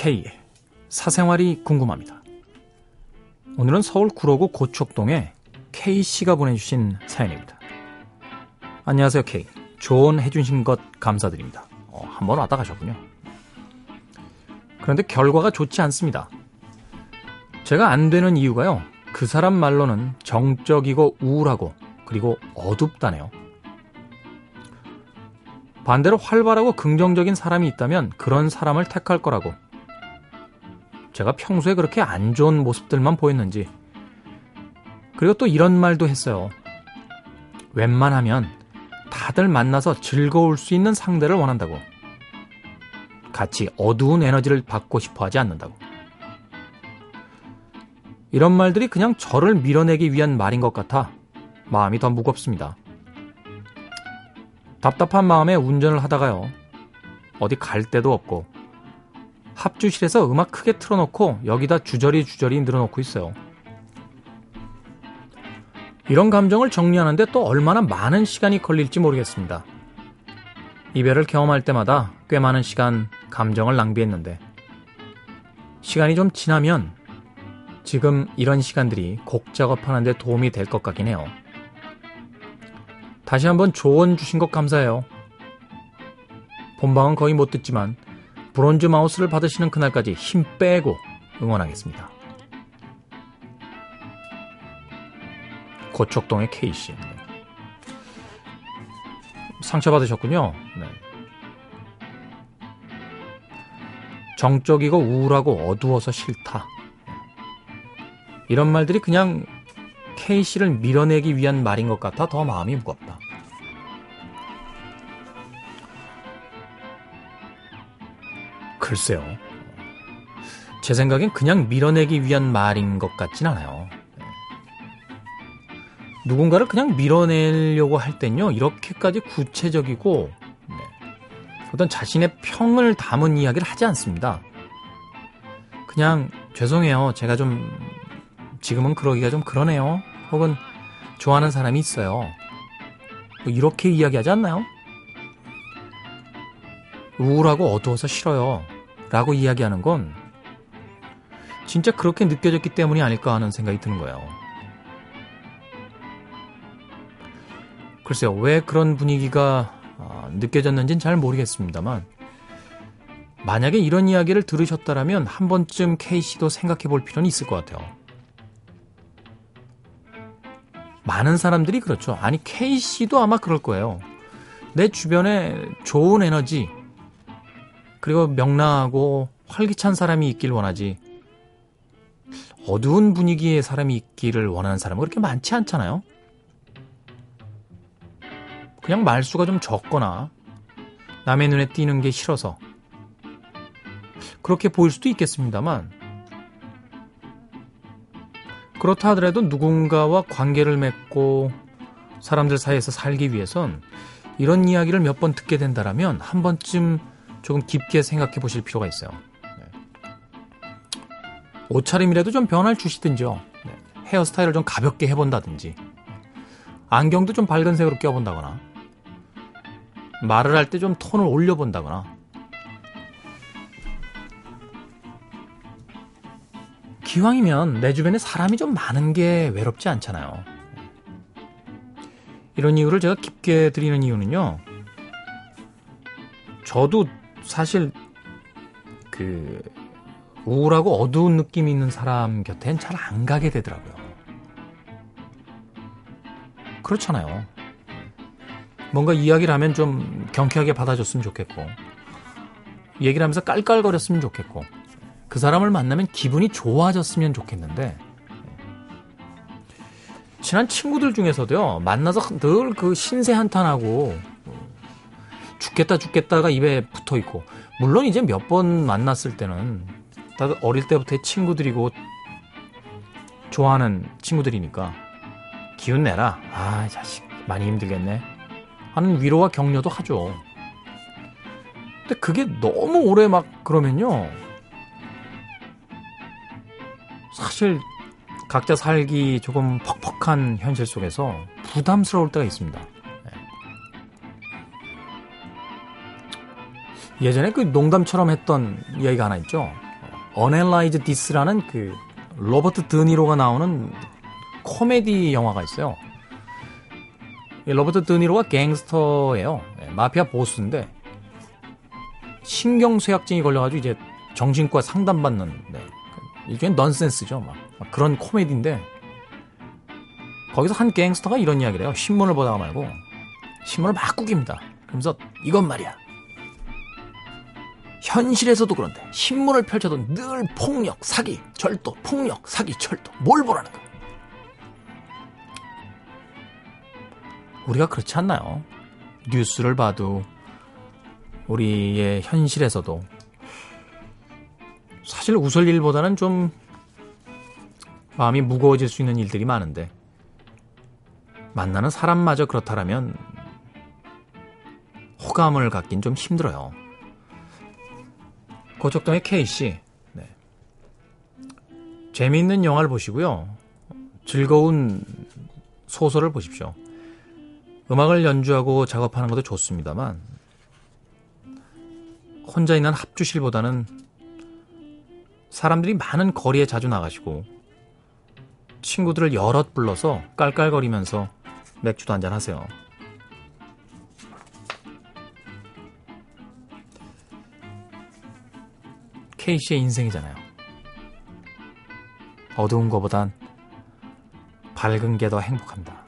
K 사생활이 궁금합니다. 오늘은 서울 구로구 고척동에 K 씨가 보내주신 사연입니다. 안녕하세요 K. 조언해주신 것 감사드립니다. 어, 한번 왔다 가셨군요. 그런데 결과가 좋지 않습니다. 제가 안 되는 이유가요. 그 사람 말로는 정적이고 우울하고 그리고 어둡다네요. 반대로 활발하고 긍정적인 사람이 있다면 그런 사람을 택할 거라고. 제가 평소에 그렇게 안 좋은 모습들만 보였는지. 그리고 또 이런 말도 했어요. 웬만하면 다들 만나서 즐거울 수 있는 상대를 원한다고. 같이 어두운 에너지를 받고 싶어 하지 않는다고. 이런 말들이 그냥 저를 밀어내기 위한 말인 것 같아 마음이 더 무겁습니다. 답답한 마음에 운전을 하다가요. 어디 갈 데도 없고 합주실에서 음악 크게 틀어놓고 여기다 주저리 주저리 늘어놓고 있어요. 이런 감정을 정리하는데 또 얼마나 많은 시간이 걸릴지 모르겠습니다. 이별을 경험할 때마다 꽤 많은 시간 감정을 낭비했는데 시간이 좀 지나면 지금 이런 시간들이 곡 작업하는데 도움이 될 것 같긴 해요. 다시 한번 조언 주신 것 감사해요. 본방은 거의 못 듣지만 브론즈 마우스를 받으시는 그날까지 힘 빼고 응원하겠습니다. 고척동의. 네. 상처받으셨군요. 네. 정적이고 우울하고 어두워서 싫다. 이런 말들이 그냥 K씨를 밀어내기 위한 말인 것 같아 더 마음이 무겁다. 글쎄요. 제 생각엔 그냥 밀어내기 위한 말인 것 같진 않아요. 누군가를 그냥 밀어내려고 할 땐요, 이렇게까지 구체적이고, 네, 어떤 자신의 평을 담은 이야기를 하지 않습니다. 그냥, 죄송해요. 제가 좀, 지금은 그러기가 좀 그러네요. 혹은, 좋아하는 사람이 있어요. 뭐 이렇게 이야기하지 않나요? 우울하고 어두워서 싫어요. 라고 이야기하는 건 진짜 그렇게 느껴졌기 때문이 아닐까 하는 생각이 드는 거예요. 글쎄요, 왜 그런 분위기가 아, 느껴졌는지는 잘 모르겠습니다만, 만약에 이런 이야기를 들으셨다라면 한 번쯤 K씨도 생각해 볼 필요는 있을 것 같아요. 많은 사람들이 그렇죠. 아니, K씨도 아마 그럴 거예요. 내 주변에 좋은 에너지, 그리고 명랑하고 활기찬 사람이 있길 원하지. 어두운 분위기의 사람이 있기를 원하는 사람은 그렇게 많지 않잖아요. 그냥 말수가 좀 적거나 남의 눈에 띄는 게 싫어서 그렇게 보일 수도 있겠습니다만 그렇다 하더라도 누군가와 관계를 맺고 사람들 사이에서 살기 위해선 이런 이야기를 몇 번 듣게 된다라면 한 번쯤 조금 깊게 생각해 보실 필요가 있어요. 네. 옷차림이라도 좀 변화를 주시든지요. 네. 헤어스타일을 좀 가볍게 해본다든지. 안경도 좀 밝은 색으로 껴본다거나. 말을 할 때 좀 톤을 올려본다거나. 기왕이면 내 주변에 사람이 좀 많은 게 외롭지 않잖아요. 이런 이유를 제가 깊게 드리는 이유는요. 저도 사실 그 우울하고 어두운 느낌이 있는 사람 곁엔 잘 안 가게 되더라고요. 그렇잖아요. 뭔가 이야기를 하면 좀 경쾌하게 받아줬으면 좋겠고, 얘기를 하면서 깔깔거렸으면 좋겠고, 그 사람을 만나면 기분이 좋아졌으면 좋겠는데, 친한 친구들 중에서도요, 만나서 늘 그 신세 한탄하고, 죽겠다 죽겠다가 입에 붙어 있고. 물론 이제 몇 번 만났을 때는 다들 어릴 때부터의 친구들이고 좋아하는 친구들이니까 기운 내라. 아 자식 많이 힘들겠네. 하는 위로와 격려도 하죠. 근데 그게 너무 오래 막 그러면요. 사실 각자 살기 조금 퍽퍽한 현실 속에서 부담스러울 때가 있습니다 예전에 그 농담처럼 했던 이야기가 하나 있죠. Unanalyzed This라는 그 로버트 드니로가 나오는 코미디 영화가 있어요. 로버트 드니로가 갱스터예요. 예, 마피아 보스인데 신경쇠약증이 걸려가지고 이제 정신과 상담받는 네. 일종의 넌센스죠. 막, 막 그런 코미디인데 거기서 한 갱스터가 이런 이야기를 해요. 신문을 보다가 말고 신문을 막 구깁니다. 그러면서 이건 말이야. 현실에서도 그런데 신문을 펼쳐도 늘 폭력, 사기, 절도, 폭력, 사기, 절도. 뭘 보라는 거야. 우리가 그렇지 않나요? 뉴스를 봐도 우리의 현실에서도 사실 웃을 일보다는 좀 마음이 무거워질 수 있는 일들이 많은데 만나는 사람마저 그렇다라면 호감을 갖긴 좀 힘들어요. 고척동의 K씨 네. 재미있는 영화를 보시고요. 즐거운 소설을 보십시오. 음악을 연주하고 작업하는 것도 좋습니다만 혼자 있는 합주실보다는 사람들이 많은 거리에 자주 나가시고 친구들을 여럿 불러서 깔깔거리면서 맥주도 한잔 하세요. 케이 씨의 인생이잖아요. 어두운 것보단 밝은 게 더 행복합니다.